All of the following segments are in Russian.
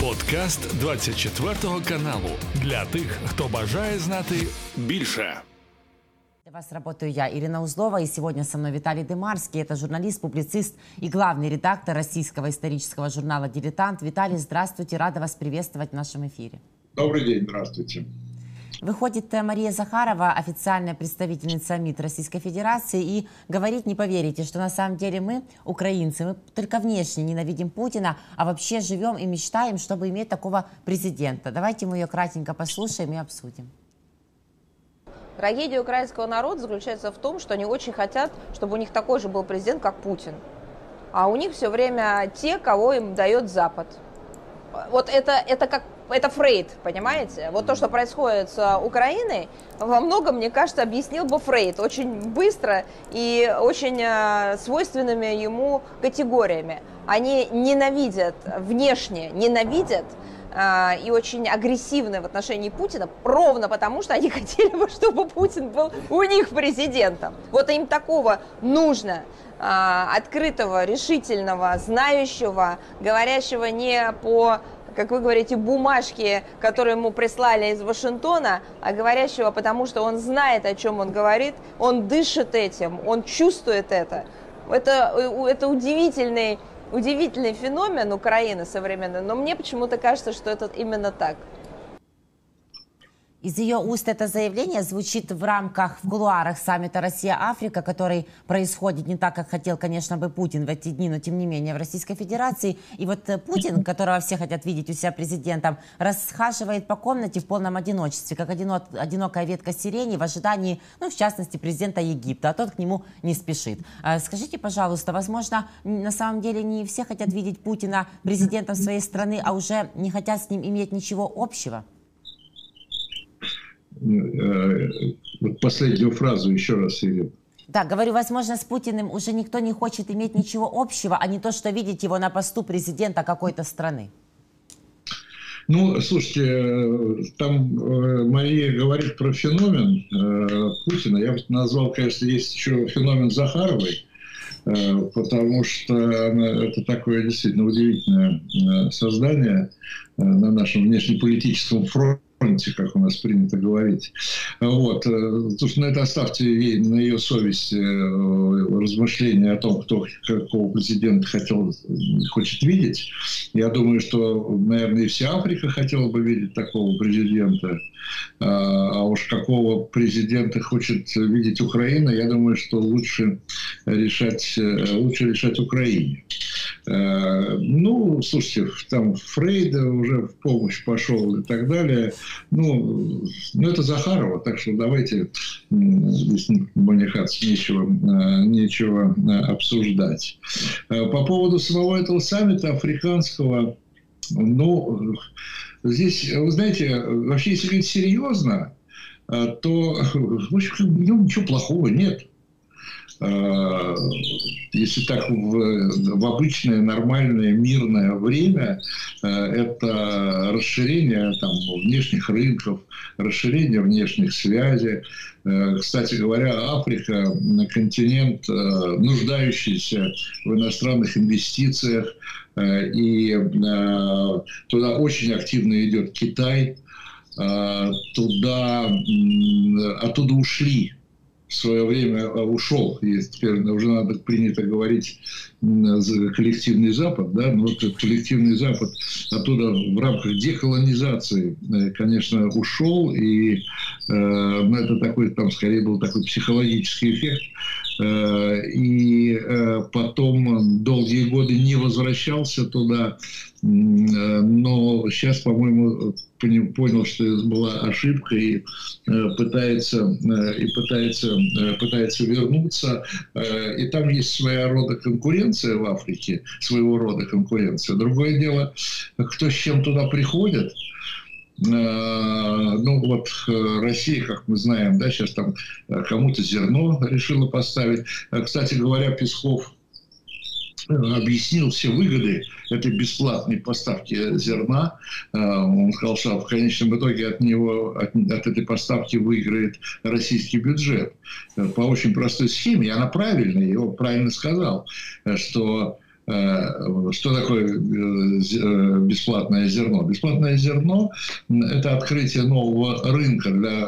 Подкаст 24 каналу для тих, хто бажає знати більше. Для вас работаю я, Ирина Узлова, и сегодня со мной Виталий Демарский. Это журналист, публицист и главный редактор российского исторического журнала «Дилетант». Виталий, здравствуйте, рада вас приветствовать в нашем эфире. Добрый день, здравствуйте. Выходит э, Мария Захарова, официальная представительница МИД Российской Федерации, и говорит, не поверите, что на самом деле мы, украинцы, мы только внешне ненавидим Путина, а вообще живем и мечтаем, чтобы иметь такого президента. Давайте мы ее кратенько послушаем и обсудим. Трагедия украинского народа заключается в том, что они очень хотят, чтобы у них такой же был президент, как Путин. А у них все время те, кого им дает Запад. Вот это, это как это Фрейд, понимаете? Вот то, что происходит с Украиной, во многом, мне кажется, объяснил бы Фрейд очень быстро и очень э, свойственными ему категориями. Они ненавидят, внешне ненавидят э, и очень агрессивны в отношении Путина, ровно потому, что они хотели бы, чтобы Путин был у них президентом. Вот им такого нужно открытого, решительного, знающего, говорящего не по как вы говорите, бумажки, которые ему прислали из Вашингтона, а говорящего, потому что он знает, о чем он говорит, он дышит этим, он чувствует это. Это, это удивительный, удивительный феномен Украины современной, но мне почему-то кажется, что это именно так. Из ее уст это заявление звучит в рамках, в кулуарах саммита Россия-Африка, который происходит не так, как хотел, конечно, бы Путин в эти дни, но тем не менее в Российской Федерации. И вот э, Путин, которого все хотят видеть у себя президентом, расхаживает по комнате в полном одиночестве, как одинок, одинокая ветка сирени в ожидании, ну, в частности, президента Египта, а тот к нему не спешит. А скажите, пожалуйста, возможно, на самом деле не все хотят видеть Путина президентом своей страны, а уже не хотят с ним иметь ничего общего? Э, последнюю фразу еще раз, Ирина. Да, говорю, возможно, с Путиным уже никто не хочет иметь ничего общего, а не то, что видеть его на посту президента какой-то страны. Ну, слушайте, э, там э, Мария говорит про феномен Путина. Я бы назвал, конечно, есть еще феномен Захаровой, потому что это такое действительно удивительное создание на нашем внешнеполитическом фронте фронте, как у нас принято говорить. Вот. Слушай, э, ну это оставьте ей на ее совесть э, размышления о том, кто какого президента хотел, хочет видеть. Я думаю, что, наверное, и вся Африка хотела бы видеть такого президента. А, а уж какого президента хочет видеть Украина, я думаю, что лучше решать, э, лучше решать Украине. Ну, слушайте, там Фрейда уже в помощь пошел и так далее. Ну, ну это Захарова, так что давайте здесь манихаться нечего, э, нечего э, обсуждать. Э, по поводу самого этого саммита африканского, ну, здесь, вы знаете, вообще, если говорить серьезно, то, в общем, ничего плохого нет. Э, если так в, в обычное, нормальное, мирное время, э, это расширение там, внешних рынков, расширение внешних связей. Э, кстати говоря, Африка – континент, нуждающийся в иностранных инвестициях, и туда очень активно идет Китай, туда, оттуда ушли в свое время а, ушел, и теперь уже надо принято говорить коллективный Запад, да, но вот коллективный Запад оттуда в рамках деколонизации, э, конечно, ушел, и э, ну, это такой, там скорее был такой психологический эффект, э, и э, потом долгие годы не возвращался туда, но сейчас, по-моему, понял, что это была ошибка и э, пытается и пытается пытается вернуться. И там есть своя рода конкуренция в Африке, своего рода конкуренция. Другое дело, кто с чем туда приходит. Ну вот Россия, как мы знаем, да, сейчас там кому-то зерно решила поставить. Кстати говоря, Песков объяснил все выгоды этой бесплатной поставки зерна. Э, он сказал, что в конечном итоге от него, от, от этой поставки выиграет российский бюджет. Э, по очень простой схеме, и она правильная, его правильно сказал, э, что что такое э, бесплатное зерно? Бесплатное зерно – это открытие нового рынка для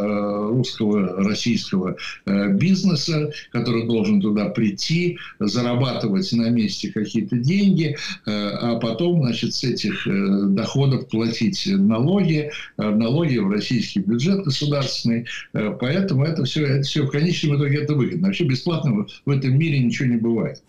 русского, российского бизнеса, который должен туда прийти, зарабатывать на месте какие-то деньги, а потом, значит, с этих доходов платить налоги, налоги в российский бюджет государственный. Поэтому это все, это все в конечном итоге это выгодно. Вообще бесплатно в этом мире ничего не бывает,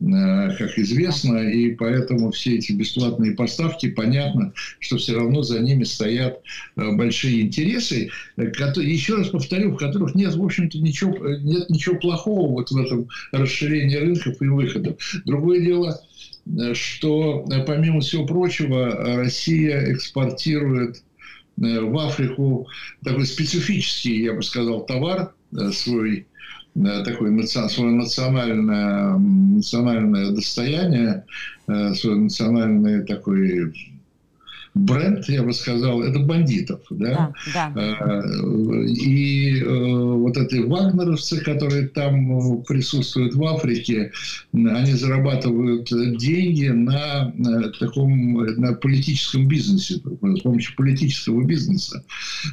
как известно, и поэтому все эти бесплатные поставки, понятно, что все равно за ними стоят большие интересы, которые, еще раз повторю, в которых нет, в общем-то, ничего, нет ничего плохого вот в этом расширении рынков и выходов. Другое дело, что, помимо всего прочего, Россия экспортирует в Африку такой специфический, я бы сказал, товар, свой такое свое национальное, национальное достояние, э, свой национальный такой бренд, я бы сказал, это бандитов. Да? Да, да. Э, и э, вот эти вагнеровцы, которые там присутствуют в Африке, они зарабатывают деньги на таком на политическом бизнесе, с помощью политического бизнеса.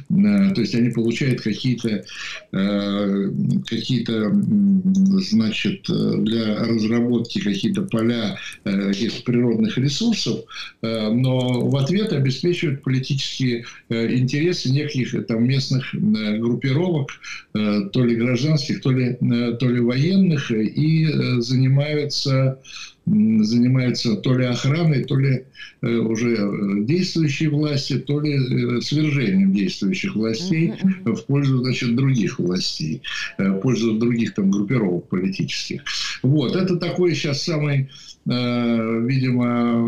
То есть они получают какие-то какие-то значит для разработки какие-то поля каких-то природных ресурсов, но в ответ обеспечивают политические э, интересы неких э, там, местных э, группировок, то ли гражданских, то ли, то ли военных, и занимаются занимаются то ли охраной, то ли уже действующей власти, то ли свержением действующих властей в пользу значит, других властей, в пользу других там группировок политических. Вот, это такой сейчас самый видимо,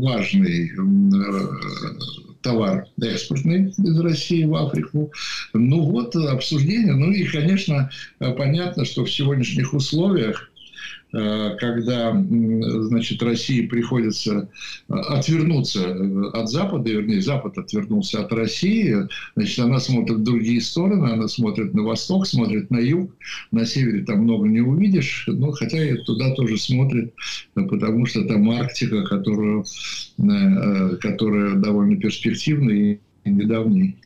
важный э, товар экспортный из России в Африку. Ну вот обсуждение. Ну и, конечно, понятно, что в сегодняшних условиях Э, когда, значит, России приходится э, отвернуться э, от Запада, вернее, Запад отвернулся от России, значит, она смотрит в другие стороны, она смотрит на восток, смотрит на юг, на севере там много не увидишь, но хотя и туда тоже смотрит, потому что там Арктика, которую, которая довольно перспективная и недавний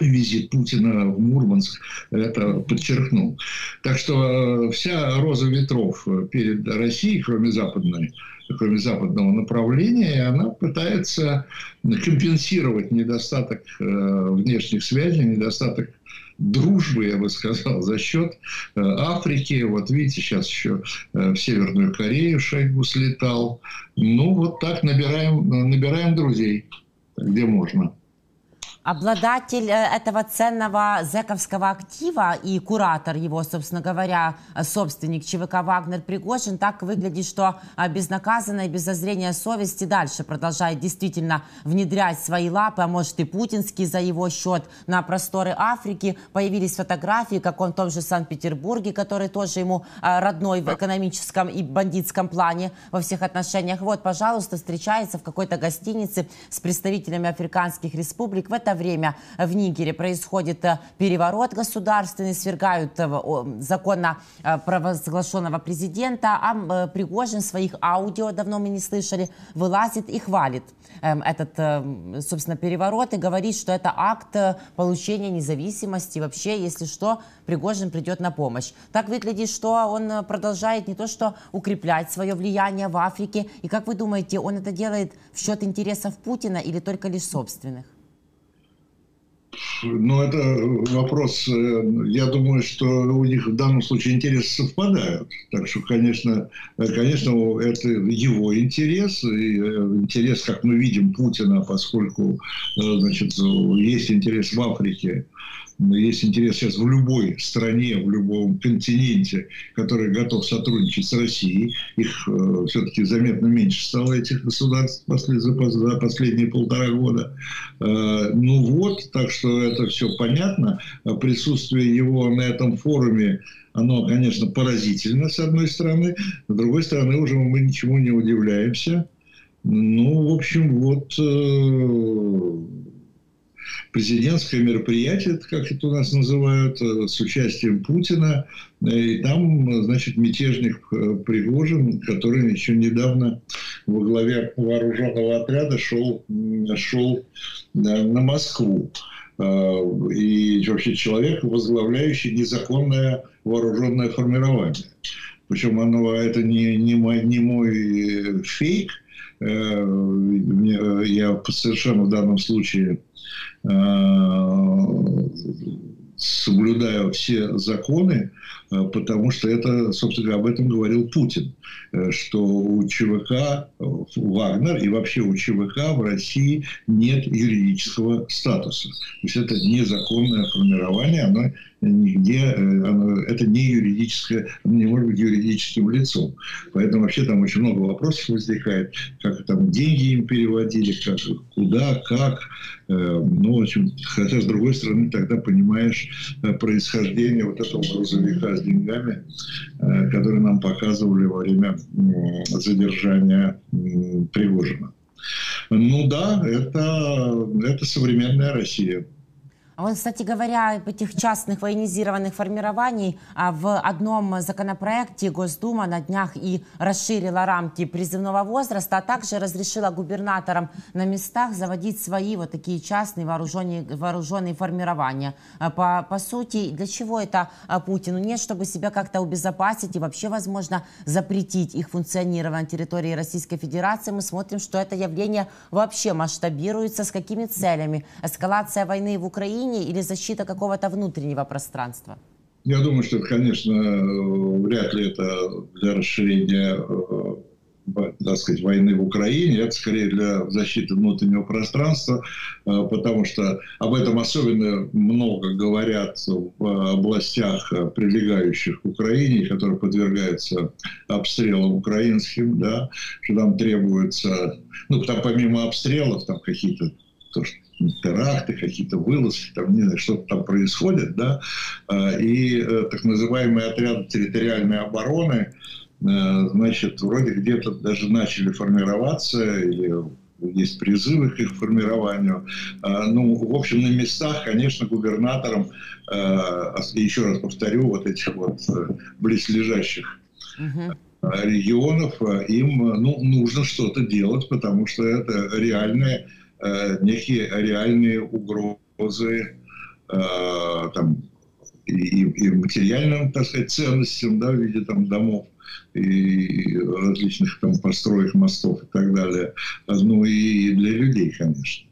визит Путина в Мурманск это подчеркнул. Так что э, вся роза ветров перед Россией, кроме западной, кроме западного направления, она пытается компенсировать недостаток э, внешних связей, недостаток дружбы, я бы сказал, за счет э, Африки. Вот видите, сейчас еще в Северную Корею Шойгу слетал. Ну, вот так набираем, набираем друзей, где можно. Обладатель э, этого ценного зековского актива и куратор его, собственно говоря, собственник ЧВК «Вагнер» Пригожин, так выглядит, что э, безнаказанно и без зазрения совести дальше продолжает действительно внедрять свои лапы, а может и путинский за его счет на просторы Африки. Появились фотографии, как он в том же Санкт-Петербурге, который тоже ему э, родной в экономическом и бандитском плане во всех отношениях. Вот, пожалуйста, встречается в какой-то гостинице с представителями африканских республик. В это время в Нигере происходит э, переворот государственный, свергают э, законно э, провозглашенного президента, а Пригожин своих аудио, давно мы не слышали, вылазит и хвалит эм, этот, собственно, переворот и говорит, что это акт получения независимости. Вообще, если что, Пригожин придет на помощь. Так выглядит, что он продолжает не то что укреплять свое влияние в Африке. И как вы думаете, он это делает в счет интересов Путина или только лишь собственных? Ну, это вопрос, э, я думаю, что у них в данном случае интересы совпадают. Так что, конечно, э, конечно, это его интерес, и э, интерес, как мы видим, Путина, поскольку, значит, есть интерес в Африке, есть интерес сейчас в любой стране, в любом континенте, который готов сотрудничать с Россией. Их э, все-таки заметно меньше стало, этих государств, после, за, за последние полтора года. Э, ну вот, так что это все понятно. Присутствие его на этом форуме оно, конечно, поразительно, с одной стороны. С другой стороны, уже мы ничему не удивляемся. Ну, в общем, вот... Э, президентское мероприятие, как это у нас называют, с участием Путина. И там, значит, мятежник Пригожин, который еще недавно во главе вооруженного отряда шел, шел на Москву. И вообще человек, возглавляющий незаконное вооруженное формирование. Причем оно, это не, не, мой, не мой фейк, э, я совершенно в данном случае э, соблюдаю все законы, э, потому что это, собственно, об этом говорил Путин, что у ЧВК Вагнер и вообще у ЧВК в России нет юридического статуса. То есть это незаконное формирование, оно нигде, э, это не юридическое, не может быть юридическим лицом. Поэтому вообще там очень много вопросов возникает, как там деньги им переводили, как, куда, как. Э, ну, в общем, хотя, с другой стороны, тогда понимаешь э, происхождение вот этого грузовика с деньгами, который нам показывали во время задержания Пригожина. Ну да, это, это современная Россия. А вот, кстати говоря, этих частных военизированных формирований а, в одном законопроекте Госдума на днях и расширила рамки призывного возраста, а также разрешила губернаторам на местах заводить свои вот такие частные вооруженные, вооруженные формирования. А, по, по сути, для чего это Путину? Нет, чтобы себя как-то убезопасить и вообще, возможно, запретить их функционирование на территории Российской Федерации. Мы смотрим, что это явление вообще масштабируется. С какими целями? Эскалация войны в Украине Украине или защита какого-то внутреннего пространства? Я думаю, что, конечно, вряд ли это для расширения э, так сказать, войны в Украине, это скорее для защиты внутреннего пространства, э, потому что об этом особенно много говорят в областях, прилегающих к Украине, которые подвергаются обстрелам украинским, да, что там требуется, ну, там помимо обстрелов, там какие-то то, что теракты, какие-то вылазки, там, не знаю, что-то там происходит, да, а, и э, так называемые отряды территориальной обороны, э, значит, вроде где-то даже начали формироваться, или есть призывы к их формированию. А, ну, в общем, на местах, конечно, губернаторам, э, еще раз повторю, вот этих вот близлежащих регионов, им ну, нужно что-то делать, потому что это реальная Э, некие реальные угрозы э, там, и, и материальным, так сказать, ценностям, да, в виде там домов и различных там построек, мостов и так далее. Ну и для людей, конечно.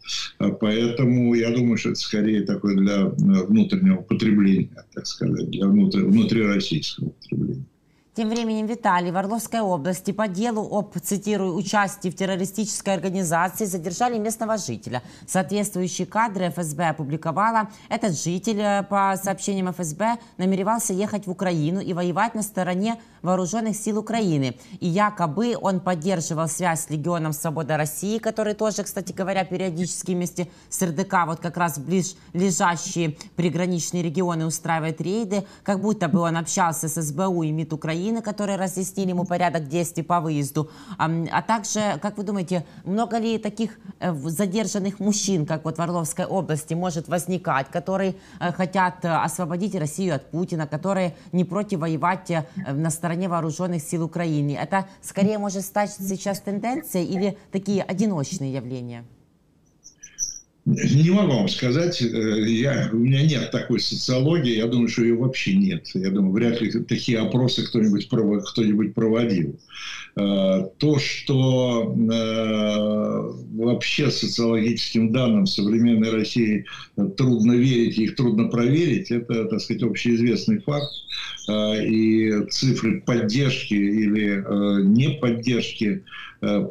Поэтому я думаю, что это скорее такое для внутреннего потребления, так сказать, для внутри, внутрироссийского потребления. Тем временем Виталий в Орловской области по делу об, цитирую, участии в террористической организации задержали местного жителя. Соответствующие кадры ФСБ опубликовала. Этот житель, э, по сообщениям ФСБ, намеревался ехать в Украину и воевать на стороне вооруженных сил Украины. И якобы он поддерживал связь с Легионом Свобода России, который тоже, кстати говоря, периодически вместе с РДК, вот как раз ближ лежащие приграничные регионы устраивает рейды, как будто бы он общался с СБУ и МИД Украины которые разъяснили ему порядок действий по выезду. А, а также, как вы думаете, много ли таких э, задержанных мужчин, как вот в Орловской области, может возникать, которые э, хотят э, освободить Россию от Путина, которые не против воевать на стороне вооруженных сил Украины? Это скорее может стать сейчас тенденцией или такие одиночные явления? Не могу вам сказать, э, я, у меня нет такой социологии, я думаю, что ее вообще нет. Я думаю, вряд ли такие опросы кто-нибудь кто проводил. Э, то, что э, вообще социологическим данным современной России трудно верить, их трудно проверить, это, так сказать, общеизвестный факт. И цифры поддержки или не поддержки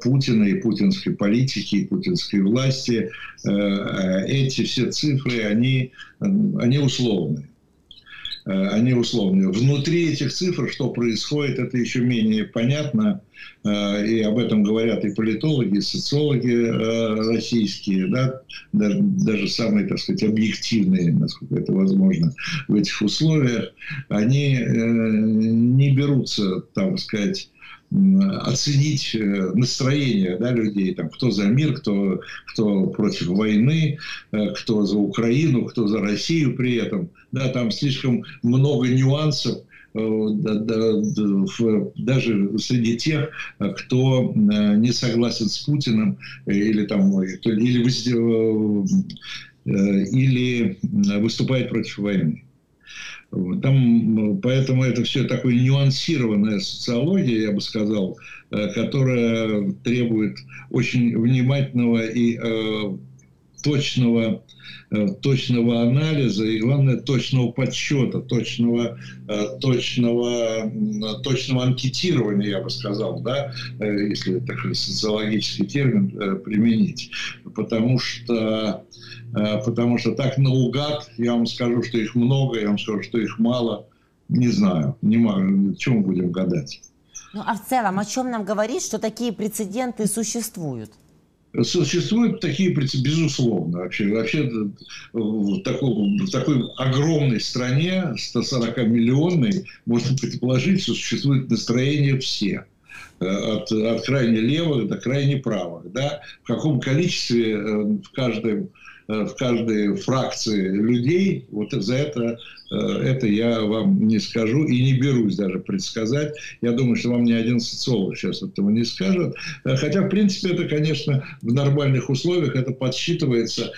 Путина и путинской политики, и путинской власти – Э, эти все цифры, они, они условные. Э, они условные. Внутри этих цифр, что происходит, это еще менее понятно. Э, и об этом говорят и политологи, и социологи российские, да, даже, самые, так сказать, объективные, насколько это возможно, в этих условиях, они не берутся, так сказать, оценить э, настроение да, людей, там, кто за мир, кто, кто против войны, э, кто за Украину, кто за Россию при этом. Да, там слишком много нюансов, э, даже среди тех, кто не согласен с Путиным или, там, или, или выступает против войны. Там, поэтому это все такое нюансированная социология, я бы сказал, э, которая требует очень внимательного и э, точного, э, точного анализа и, главное, точного подсчета, точного, э, точного, точного анкетирования, я бы сказал, да, э, если такой социологический термин применить. Потому что потому что так наугад я вам скажу, что их много, я вам скажу, что их мало. Не знаю, не могу, чем будем гадать. Ну а в целом, о чем нам говорить, что такие прецеденты существуют? Существуют такие прецеденты, безусловно. Вообще, вообще в, такой, в такой огромной стране, 140-миллионной, можно предположить, что существует настроение все э, от, от крайне левых до крайне правых. Да? В каком количестве э, в каждом Э, в каждой фракции людей, вот за это, э, это я вам не скажу и не берусь даже предсказать. Я думаю, что вам ни один социолог сейчас этого не скажет. Э, хотя, в принципе, это, конечно, в нормальных условиях это подсчитывается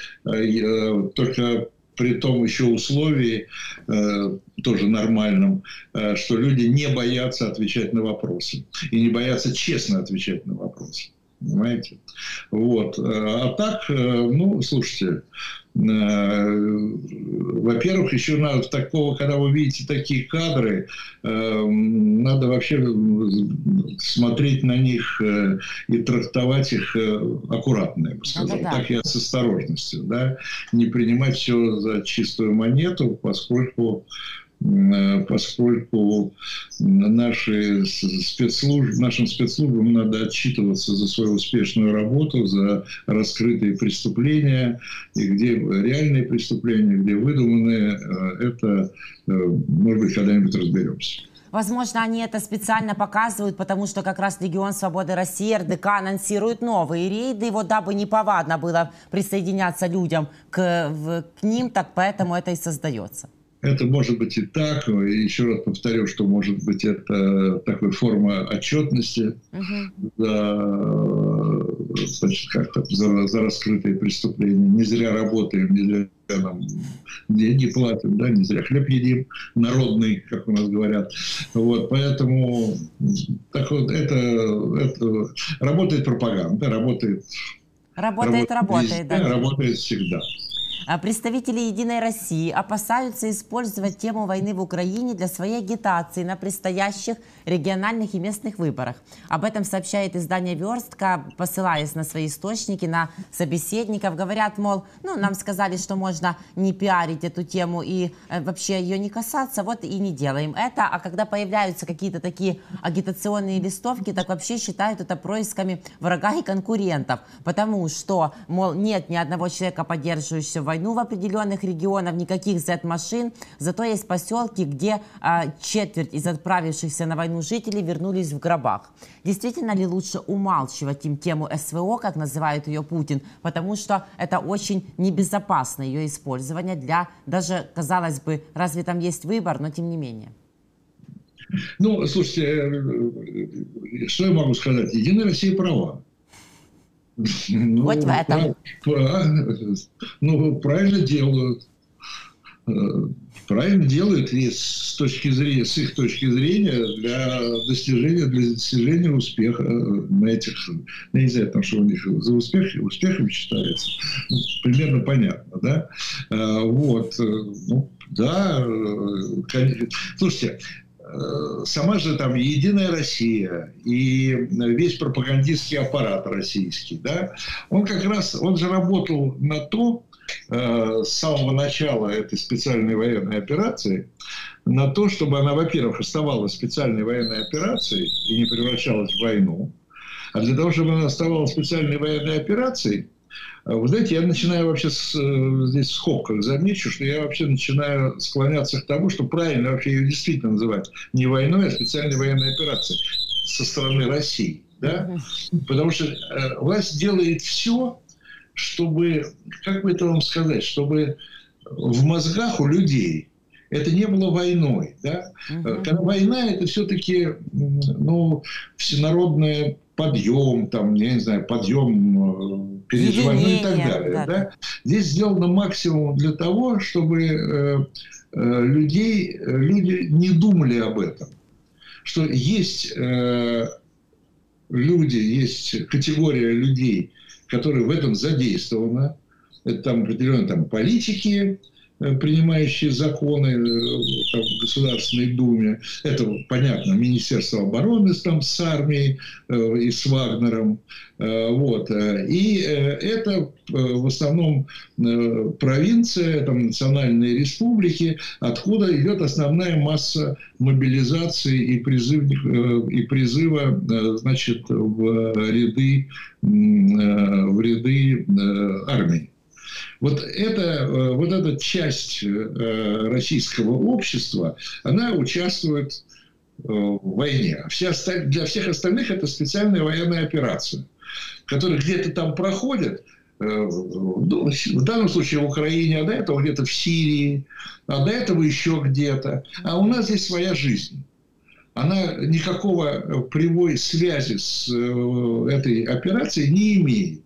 только при том еще условии, э, тоже нормальном, э, что люди не боятся отвечать на вопросы. И не боятся честно отвечать на вопросы. Понимаете? Вот. А так, э, ну, слушайте, э, во-первых, еще надо такого, когда вы видите такие кадры, э, надо вообще смотреть на них и трактовать их аккуратно, я бы сказал. Да, да. Так я с осторожностью, да, не принимать все за чистую монету, поскольку поскольку наши спецслужб, нашим спецслужбам надо отчитываться за свою успешную работу, за раскрытые преступления, и где реальные преступления, где выдуманные, э, это, э, может быть, когда-нибудь разберемся. Возможно, они это специально показывают, потому что как раз Легион Свободы России, РДК анонсирует новые рейды, вот дабы не повадно было присоединяться людям к, в, к ним, так поэтому это и создается. Это может быть и так. И еще раз повторю, что может быть это такая форма отчетности uh-huh. за, значит, как за, за раскрытые преступления. Не зря работаем, не зря нам деньги платим, да, не зря хлеб едим, народный, как у нас говорят. Вот, поэтому так вот, это, это работает пропаганда, работает Работает, работает, работает, везде, да. Работает всегда. А представители «Единой России» опасаются использовать тему войны в Украине для своей агитации на предстоящих региональных и местных выборах. Об этом сообщает издание «Верстка», посылаясь на свои источники, на собеседников. Говорят, мол, ну, нам сказали, что можно не пиарить эту тему и э, вообще ее не касаться, вот и не делаем это. А когда появляются какие-то такие агитационные листовки, так вообще считают это происками врага и конкурентов, потому что, мол, нет ни одного человека, поддерживающего войну в определенных регионах, никаких Z-машин. Зато есть поселки, где а, четверть из отправившихся на войну жителей вернулись в гробах. Действительно ли лучше умалчивать им тему СВО, как называет ее Путин, потому что это очень небезопасно ее использование для даже, казалось бы, разве там есть выбор, но тем не менее. Ну, слушайте, э, что я могу сказать? Единая Россия права. Ну, вот в этом. Ну, правильно делают. Э, правильно делают и с точки зрения, с их точки зрения для достижения, для достижения успеха на этих, я не знаю, там, что у них за успех, успехом считается. Ну, примерно понятно, да? Э, вот. Э, ну, да, конечно. Слушайте, Э, сама же там Единая Россия и весь пропагандистский аппарат российский, да, он как раз, он же работал на то, э, с самого начала этой специальной военной операции, на то, чтобы она, во-первых, оставалась специальной военной операцией и не превращалась в войну, а для того, чтобы она оставалась специальной военной операцией, вы знаете, я начинаю вообще с, э, здесь в скобках замечу, что я вообще начинаю склоняться к тому, что правильно вообще ее действительно называть не войной, а специальной военной операцией. со стороны России. Да? Потому что э, власть делает все, чтобы, как бы это вам сказать, чтобы в мозгах у людей это не было войной. Да? Угу. Когда война, это все-таки ну, всенародный подъем, там, я не знаю, подъем э, переживаний ну и так далее. Да. Да? Здесь сделано максимум для того, чтобы э, э, людей, люди не думали об этом. Что есть э, люди, есть категория людей, которые в этом задействованы. Это там определенные там, политики, Э, принимающие законы э, там, в Государственной Думе. Это, понятно, Министерство обороны там, с армией э, и с Вагнером. Вот. И это в основном провинция, там, национальные республики, откуда идет основная масса мобилизации и, призыв, и призыва значит, в ряды, в ряды армии. Вот, это, э, вот эта часть э, российского общества, она участвует э, в войне. Все. Для всех остальных это специальная военная операция, которая где-то там проходит, ну, в данном случае в Украине, а до этого где-то в Сирии, а до этого еще где-то. А у нас здесь своя жизнь. Она никакого прямой связи с этой операцией не имеет.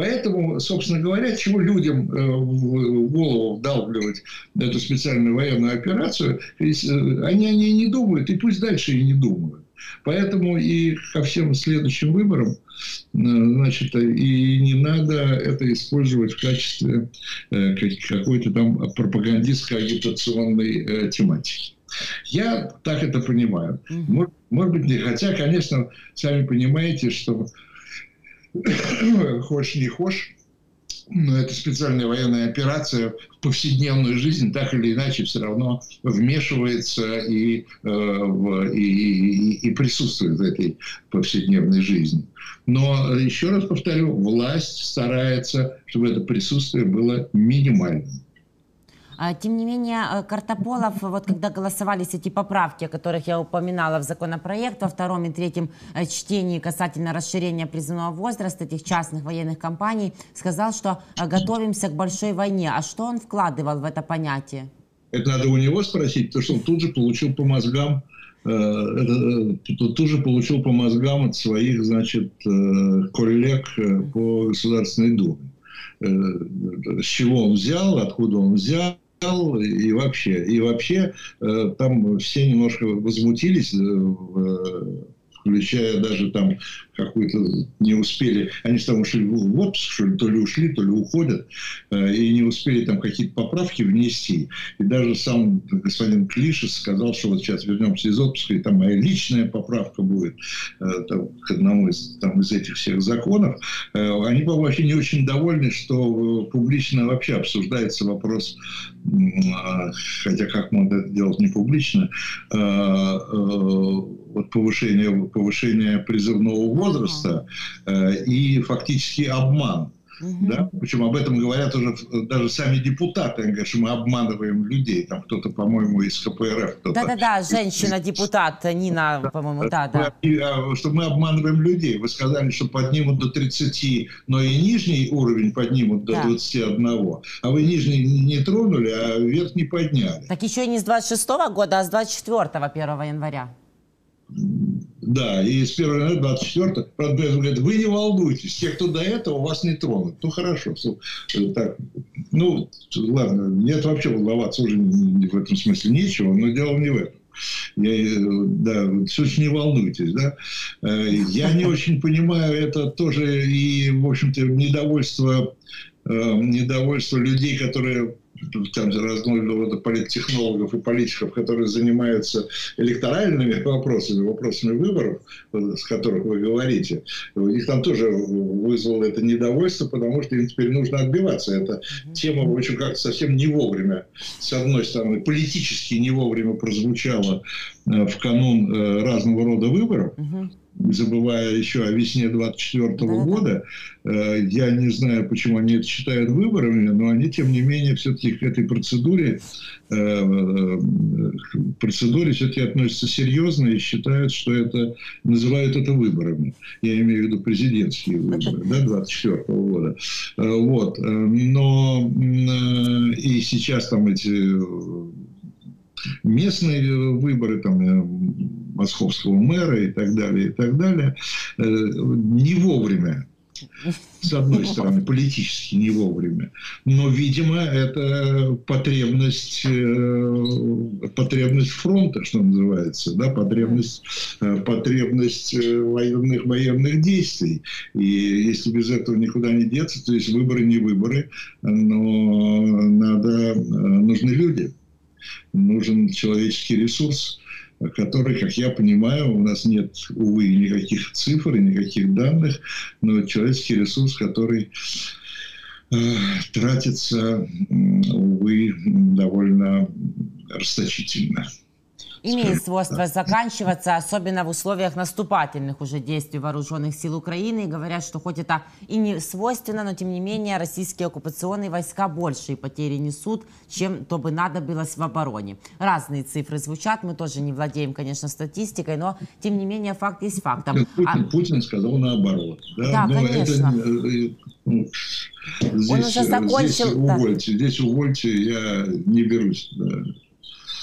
Поэтому, собственно говоря, чего людям э, в голову вдалбливать эту специальную военную операцию, э, они о ней не думают, и пусть дальше и не думают. Поэтому и ко всем следующим выборам, э, значит, и не надо это использовать в качестве какой-то там пропагандистской агитационной тематики. Я так это понимаю. Может, может быть, не. Хотя, конечно, сами понимаете, что хочешь не хочешь, но это специальная военная операция в повседневную жизнь так или иначе все равно вмешивается и, э, и, и, и присутствует в этой повседневной жизни. Но еще раз повторю, власть старается, чтобы это присутствие было минимальным. А, тем не менее, э, Картополов, вот когда голосовались эти поправки, о которых я упоминала в законопроект во втором и третьем э, чтении касательно расширения призывного возраста этих частных военных компаний, сказал, что э, готовимся к большой войне. А что он вкладывал в это понятие? Это надо у него спросить, потому что он тут же получил по мозгам тут же получил по мозгам от своих, значит, коллег по Государственной Думе. С чего он взял, откуда он взял, и вообще, и вообще э, там все немножко возмутились э, включая даже там какую-то не успели, они там ушли в отпуск, что ли, то ли ушли, то ли уходят, э, и не успели там какие-то поправки внести. И даже сам господин Клишес сказал, что вот сейчас вернемся из отпуска, и там моя личная поправка будет э, там, к одному из, там, из этих всех законов. Э, они, по-моему, вообще не очень довольны, что публично вообще обсуждается вопрос, хотя как можно это делать не публично, вот повышение, повышение призывного возраста э, и фактически обман. Угу. Да? Причем об этом говорят уже даже сами депутаты. Они говорят, что мы обманываем людей. Там кто-то, по-моему, из КПРФ. Да-да-да, женщина-депутат Нина, по-моему, да, да. А, что мы обманываем людей. Вы сказали, что поднимут до 30, но и нижний уровень поднимут до да. 21. А вы нижний не тронули, а верхний подняли. Так еще и не с 26 года, а с 24 1 января. Да, и с 1 января 24 правда, говорит, вы не волнуйтесь, те, кто до этого, вас не тронут. Ну, хорошо. Э, так, ну, ладно, нет, вообще волноваться уже в этом смысле нечего, но дело не в этом. Я, э, да, все не волнуйтесь, да. Э, я не очень понимаю, это тоже и, в общем-то, недовольство, недовольство людей, которые там разного рода политтехнологов и политиков, которые занимаются электоральными вопросами, вопросами выборов, с которых вы говорите, их там тоже вызвало это недовольство, потому что им теперь нужно отбиваться. Эта тема, общем, как совсем не вовремя, с одной стороны, политически не вовремя прозвучала э, в канун э, разного рода выборов, забывая еще о весне 24 -го года. Э, я не знаю, почему они это считают выборами, но они, тем не менее, все-таки к этой процедуре, э, э, процедуре все-таки относятся серьезно и считают, что это, называют это выборами. Я имею в виду президентские выборы, да, 24 -го года. Вот. Но и сейчас там эти местные выборы, там, московского мэра и так далее, и так далее, э, не вовремя с одной стороны, политически не вовремя. Но, видимо, это потребность, э, потребность фронта, что называется, да, потребность, э, потребность военных, военных действий. И если без этого никуда не деться, то есть выборы не выборы, но надо, нужны люди, нужен человеческий ресурс который, как я понимаю, у нас нет, увы, никаких цифр и никаких данных, но человеческий ресурс, который э, тратится, увы, довольно расточительно имеет свойство заканчиваться, особенно в условиях наступательных уже действий вооруженных сил Украины. И говорят, что хоть это и не свойственно, но тем не менее российские оккупационные войска большие потери несут, чем то бы надо было в обороне. Разные цифры звучат, мы тоже не владеем, конечно, статистикой, но тем не менее факт есть фактом. Путин, а... Путин сказал наоборот. Да, да конечно. Это, э, ну, здесь, Он уже закончил. Здесь увольте, да. здесь увольте, я не берусь. Да.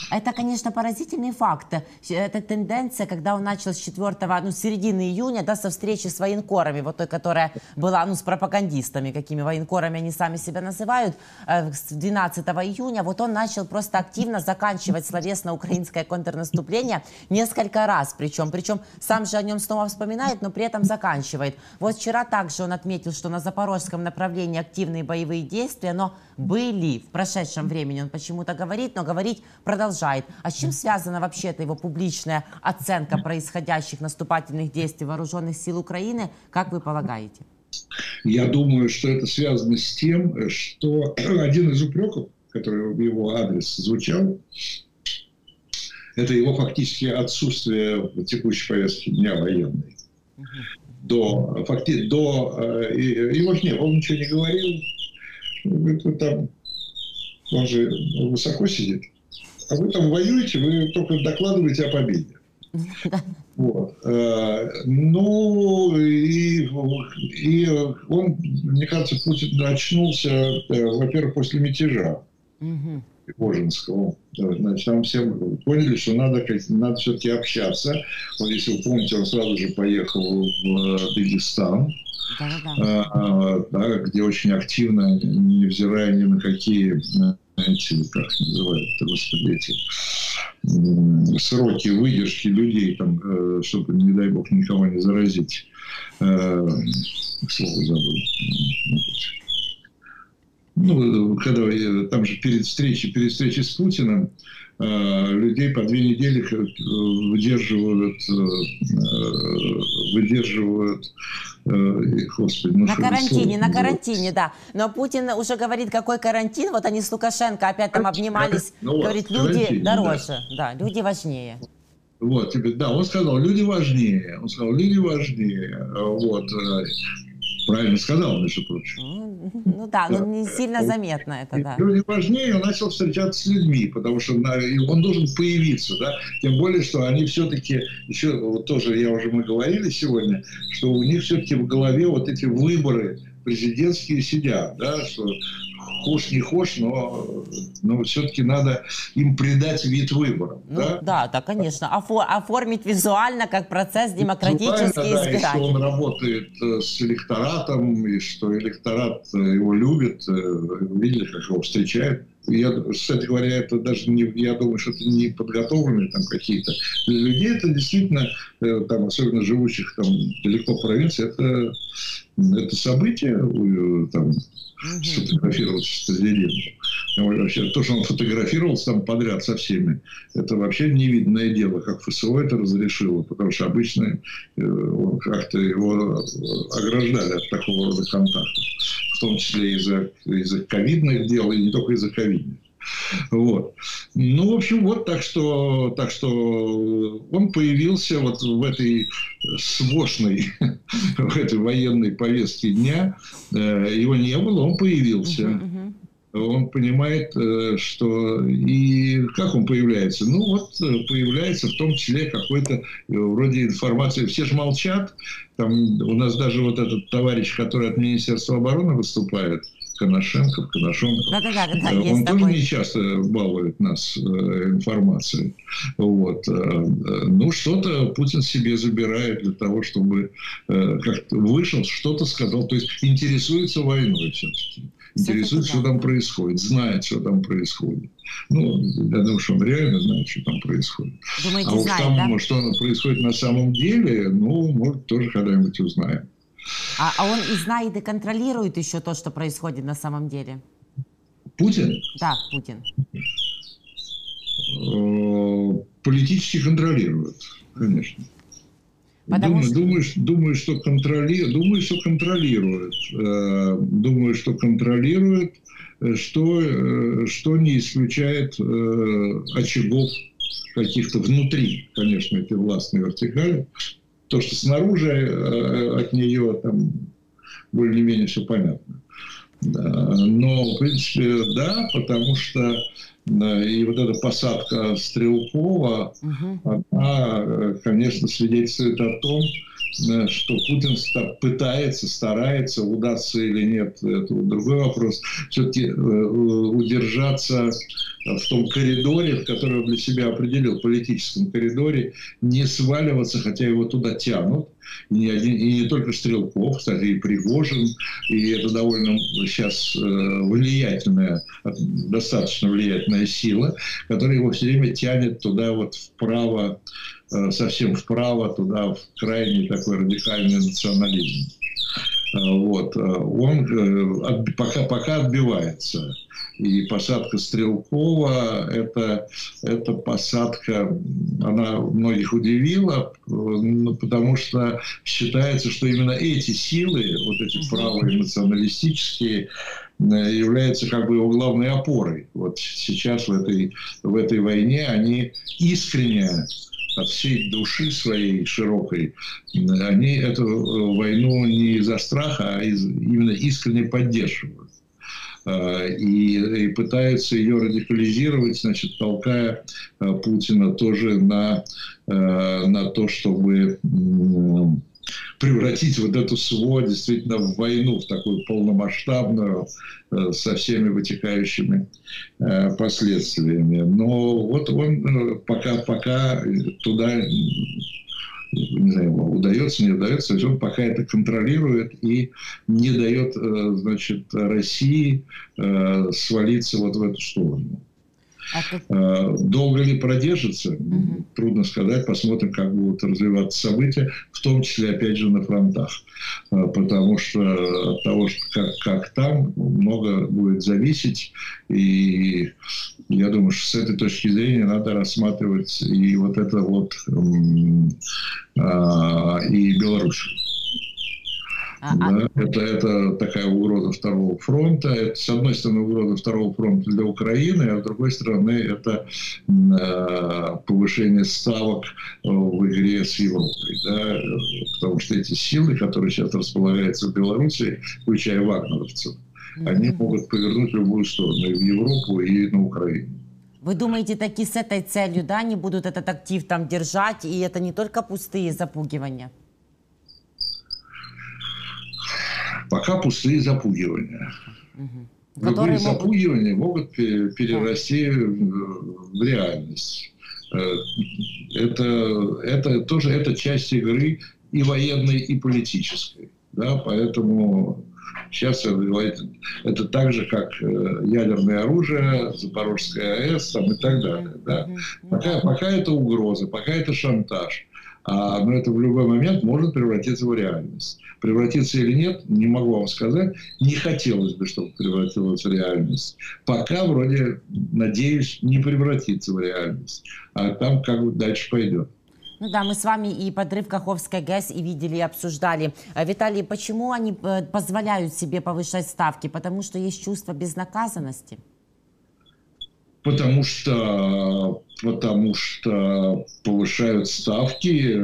Это, конечно, поразительный факт. Это тенденция, когда он начал с 4, ну, середины июня, да, со встречи с военкорами, вот той, которая была, ну, с пропагандистами, какими военкорами они сами себя называют, э, с 12 июня, вот он начал просто активно заканчивать словесно украинское контрнаступление несколько раз, причем, причем сам же о нем снова вспоминает, но при этом заканчивает. Вот вчера также он отметил, что на запорожском направлении активные боевые действия, но были в прошедшем времени, он почему-то говорит, но говорить продолжает продолжает. А с чем связана вообще эта его публичная оценка происходящих наступательных действий вооруженных сил Украины, как вы полагаете? Я думаю, что это связано с тем, что один из упреков, который в его адрес звучал, это его фактически отсутствие в текущей повестке дня военной. До, факти, до э, его же не он ничего не говорил. Там, он же высоко сидит а вы там воюете, вы только докладываете о победе. Вот. Э, ну, и, и он, мне кажется, Путин очнулся, э, во-первых, после мятежа Божинского. Значит, там все поняли, что надо, надо все-таки общаться. Вот если вы помните, он сразу же поехал в э, Дагестан. Да, да, где очень активно, невзирая ни на какие эти, как называют, господи, эти сроки выдержки людей, там, э, чтобы, не дай бог, никого не заразить. Э, слово забыл. Ну, когда там же перед встречей, перед встречей с Путиным Э, людей по две недели э, выдерживают, э, выдерживают Господи, ну на карантине, слово? на карантине, да. Но Путин уже говорит, какой карантин. Вот они с Лукашенко опять там обнимались. Ну, говорит, люди дороже, да. да, люди важнее. Вот, да, он сказал, люди важнее. Он сказал, люди важнее. Вот правильно сказал, между прочим. Ну да, но не сильно заметно это, да. Люди важнее, он начал встречаться с людьми, потому что он должен появиться, да, тем более, что они все-таки, еще вот тоже, я уже мы говорили сегодня, что у них все-таки в голове вот эти выборы президентские сидят, да, что хошь не хошь, но, но все-таки надо им придать вид выборов. Ну, да? да, да, конечно. Офор, оформить визуально как процесс демократический да, и что он работает э, с электоратом, и что электорат э, его любит. Э, видели, как его встречают. Я, кстати говоря, это даже не, я думаю, что это не подготовленные там какие-то. Для людей это действительно, там, особенно живущих там далеко в провинции, это, это событие, там, угу. сфотографироваться с президентом. Вообще, то, что он фотографировался там подряд со всеми, это вообще невидное дело, как ФСО это разрешило, потому что обычно э, как-то его ограждали от такого рода контактов, в том числе из-за из ковидных дел, и не только из-за ковидных. Вот. Ну, в общем, вот так что, так что он появился вот в этой свошной, в этой военной повестке дня. Э, его не было, он появился. Uh-huh, uh-huh. Он понимает, э, что и как он появляется. Ну, вот э, появляется в том числе какой-то вроде информации. Все же молчат. Там у нас даже вот этот товарищ, который от Министерства обороны выступает, Коношенков, Коношенков. Да, да, да, да, Он тоже такой. не часто балует нас э, информацией. Вот. Э, ну, что-то Путин себе забирает для того, чтобы э, как-то вышел, что-то сказал. То есть интересуется войной все-таки. Интересуется, что там происходит, знает, что там происходит. Ну, я думаю, что он реально знает, что там происходит. Думаете, а вот знает, там, да? что происходит на самом деле, ну, может, тоже когда-нибудь узнаем. А, а он и знает, и контролирует еще то, что происходит на самом деле? Путин? Да, Путин. Э, политически контролирует, конечно. Потому думаю, что... думаю, думаю, что контролирует, думаю, что контролирует, э, думаю, что контролирует, э, что, что не исключает очагов каких-то внутри, конечно, этой властной вертикали, то, что снаружи э, от нее там более-менее все понятно. Но, в принципе, да, потому что и вот эта посадка Стрелкова, угу. она, конечно, свидетельствует о том, э, что Путин пытается, старается, удастся или нет, это другой вопрос, все-таки э, удержаться в том коридоре, который он для себя определил, политическом коридоре, не сваливаться, хотя его туда тянут. И не, один, и не только Стрелков, кстати, и Пригожин, и это довольно сейчас э, влиятельная, достаточно влиятельная сила, которая его все время тянет туда вот вправо, совсем вправо, туда в крайний такой радикальный национализм. Э, вот. Он пока, пока отбивается и посадка Стрелкова, это, это посадка, она многих удивила, потому что считается, что именно эти силы, вот эти правые националистические, э, являются как бы его главной опорой. Вот сейчас в этой, в этой войне они искренне от всей души своей широкой, они эту э, войну не из-за страха, а из, именно искренне поддерживают. Э, и, и пытаются ее радикализировать, значит, толкая э, Путина тоже на, э, на то, чтобы превратить вот эту СВО действительно в войну, в такую полномасштабную, со всеми вытекающими последствиями. Но вот он пока, пока туда не знаю, удается, не удается, то есть он пока это контролирует и не дает, э, значит, России э, свалиться вот в эту сторону. А. Э, долго ли продержится, угу. трудно сказать. Посмотрим, как будут развиваться события, в том числе, опять же, на фронтах. Потому что от того, что как, как там, много будет зависеть. И я думаю, что с этой точки зрения надо рассматривать и вот это вот а, и Беларусь. А, а да, это, это такая угроза второго фронта. Это, с одной стороны, угроза второго фронта для Украины, а с другой стороны, это э, повышение ставок в игре с Европой. Да? Потому что эти силы, которые сейчас располагаются в Беларуси, включая вагнеровцев, mm-hmm. они могут повернуть в любую сторону, и в Европу, и на Украину. Вы думаете, таки с этой целью, да, они будут этот актив там держать, и это не только пустые запугивания? Пока пустые запугивания. Угу. Любые запугивания могут перерасти в реальность. Э, это, это тоже это часть игры и военной, и политической. Да, поэтому Сейчас это, это так же, как э, ядерное оружие, Запорожская АЭС там, и так далее. Да? Пока, пока это угроза, пока это шантаж. А, но это в любой момент может превратиться в реальность. Превратиться или нет, не могу вам сказать. Не хотелось бы, чтобы превратилось в реальность. Пока вроде, надеюсь, не превратится в реальность. А там как бы дальше пойдет. Ну да, мы с вами и подрыв Каховской ГЭС и видели, и обсуждали. Э, Виталий, почему они э, позволяют себе повышать ставки? Потому что есть чувство безнаказанности? Потому что, потому что повышают ставки,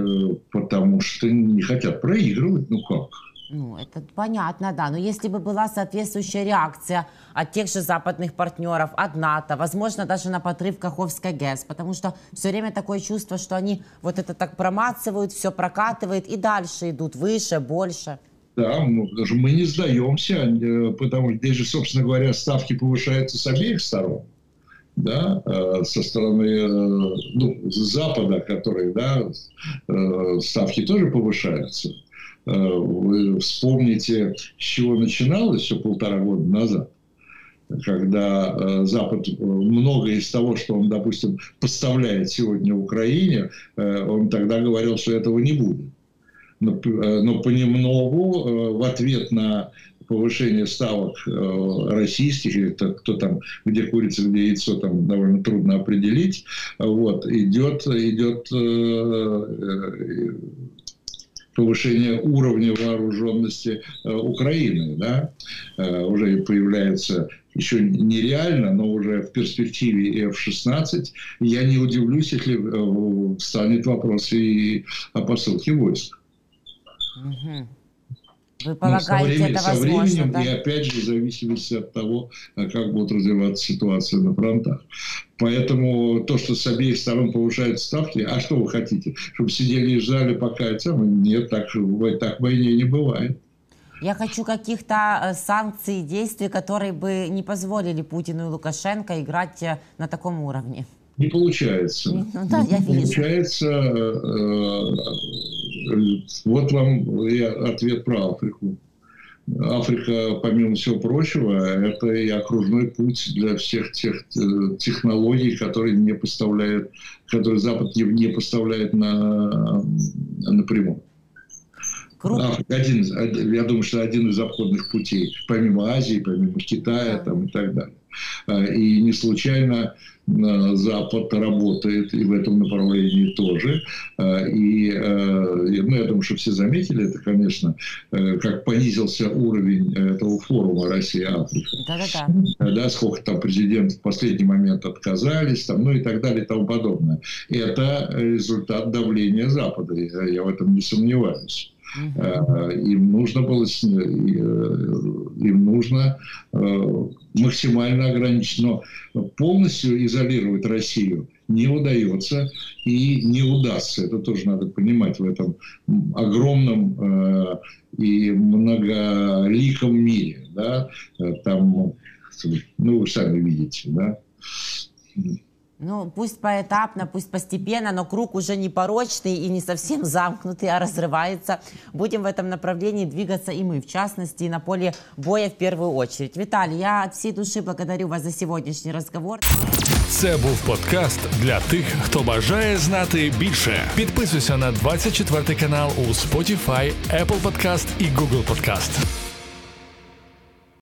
потому что не хотят проигрывать. Ну как? Ну, это понятно, да. Но если бы была соответствующая реакция от тех же западных партнеров, от НАТО, возможно, даже на подрыв Каховской ГЭС, потому что все время такое чувство, что они вот это так промацывают, все прокатывают и дальше идут, выше, больше. Да, ну, даже мы не сдаемся, э, потому что здесь же, собственно говоря, ставки повышаются с обеих сторон. Да, э, со стороны э, ну, Запада, который, да, ставки тоже повышаются. Вы вспомните, с чего начиналось все полтора года назад когда Запад многое из того, что он, допустим, поставляет сегодня Украине, он тогда говорил, что этого не будет но, э, но понемногу э, в ответ на повышение ставок э, российских, это кто там, где курица, где яйцо, там довольно трудно определить, вот, идет, идет повышение уровня вооруженности Украины, да, уже появляется еще нереально, но уже в перспективе F-16, я не удивлюсь, если встанет вопрос и о посылке войск. Угу. Вы полагаете, ну, со временем, это возможно, со временем да? и опять же в зависимости от того, а как будет развиваться ситуация на фронтах. Поэтому то, что с обеих сторон повышают ставки, а что вы хотите? Чтобы сидели и ждали, пока это Нет, так, так в войне не бывает. Я хочу каких-то э, санкций и действий, которые бы не позволили Путину и Лукашенко играть э, на таком уровне. Не получается. Ну, да, я вижу. Получается, э, вот вам и ответ про Африку. Африка, помимо всего прочего, это и окружной путь для всех тех э, технологий, которые не поставляет, которые Запад не, поставляет на, напрямую. Круто. Африка один, я думаю, что один из обходных путей, помимо Азии, помимо Китая там, и так далее. А, и не случайно Запад работает и в этом направлении тоже. А, и ну, я думаю, что все заметили это, конечно, э, как понизился уровень этого форума Россия-Африка. Да-да-да. Да, сколько там президентов в последний момент отказались, там, ну и так далее и тому подобное. Это результат давления Запада, я в этом не сомневаюсь. Угу. Им нужно было, э, им нужно э, максимально ограничить, но полностью изолировать Россию не удается и не удастся. Это тоже надо понимать в этом огромном и многоликом мире. Да? Там, ну, вы сами видите, да? Ну, пусть поэтапно, пусть постепенно, но круг уже не порочный и не совсем замкнутый, а разрывается. Будем в этом направлении двигаться и мы, в частности, на поле боя в первую очередь. Виталий, я от всей души благодарю вас за сегодняшний разговор. Це був подкаст для тих, хто бажає знати більше. Підписуйся на 24 канал у Spotify, Apple Podcast і Google Podcast.